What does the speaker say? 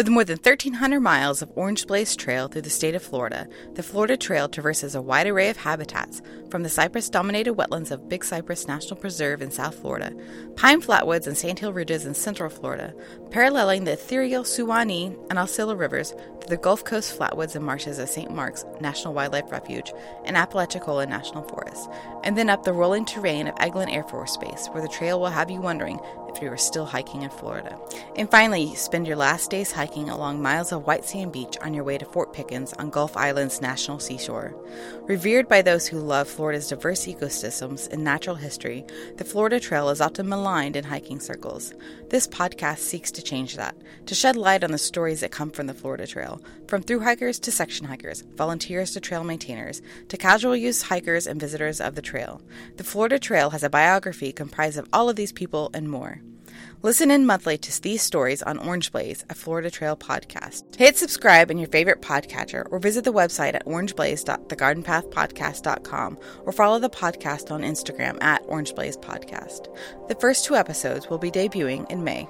With more than 1,300 miles of Orange Blaze Trail through the state of Florida, the Florida Trail traverses a wide array of habitats, from the cypress dominated wetlands of Big Cypress National Preserve in South Florida, pine flatwoods and sandhill ridges in central Florida, paralleling the ethereal Suwannee and Osceola rivers to the Gulf Coast flatwoods and marshes of St. Marks National Wildlife Refuge and Apalachicola National Forest, and then up the rolling terrain of Eglin Air Force Base, where the trail will have you wondering if you are still hiking in Florida. And finally, spend your last days hiking along miles of white sand beach on your way to Fort Pickens on Gulf Islands national seashore. Revered by those who love Florida's diverse ecosystems and natural history, the Florida Trail is often maligned in hiking circles. This podcast seeks to change that, to shed light on the stories that come from the Florida Trail, from through hikers to section hikers, volunteers to trail maintainers, to casual use hikers and visitors of the trail. The Florida Trail has a biography comprised of all of these people and more. Listen in monthly to these stories on Orange Blaze, a Florida Trail podcast. Hit subscribe in your favorite podcatcher or visit the website at orangeblaze.thegardenpathpodcast.com or follow the podcast on Instagram at Orange Blaze Podcast. The first two episodes will be debuting in May.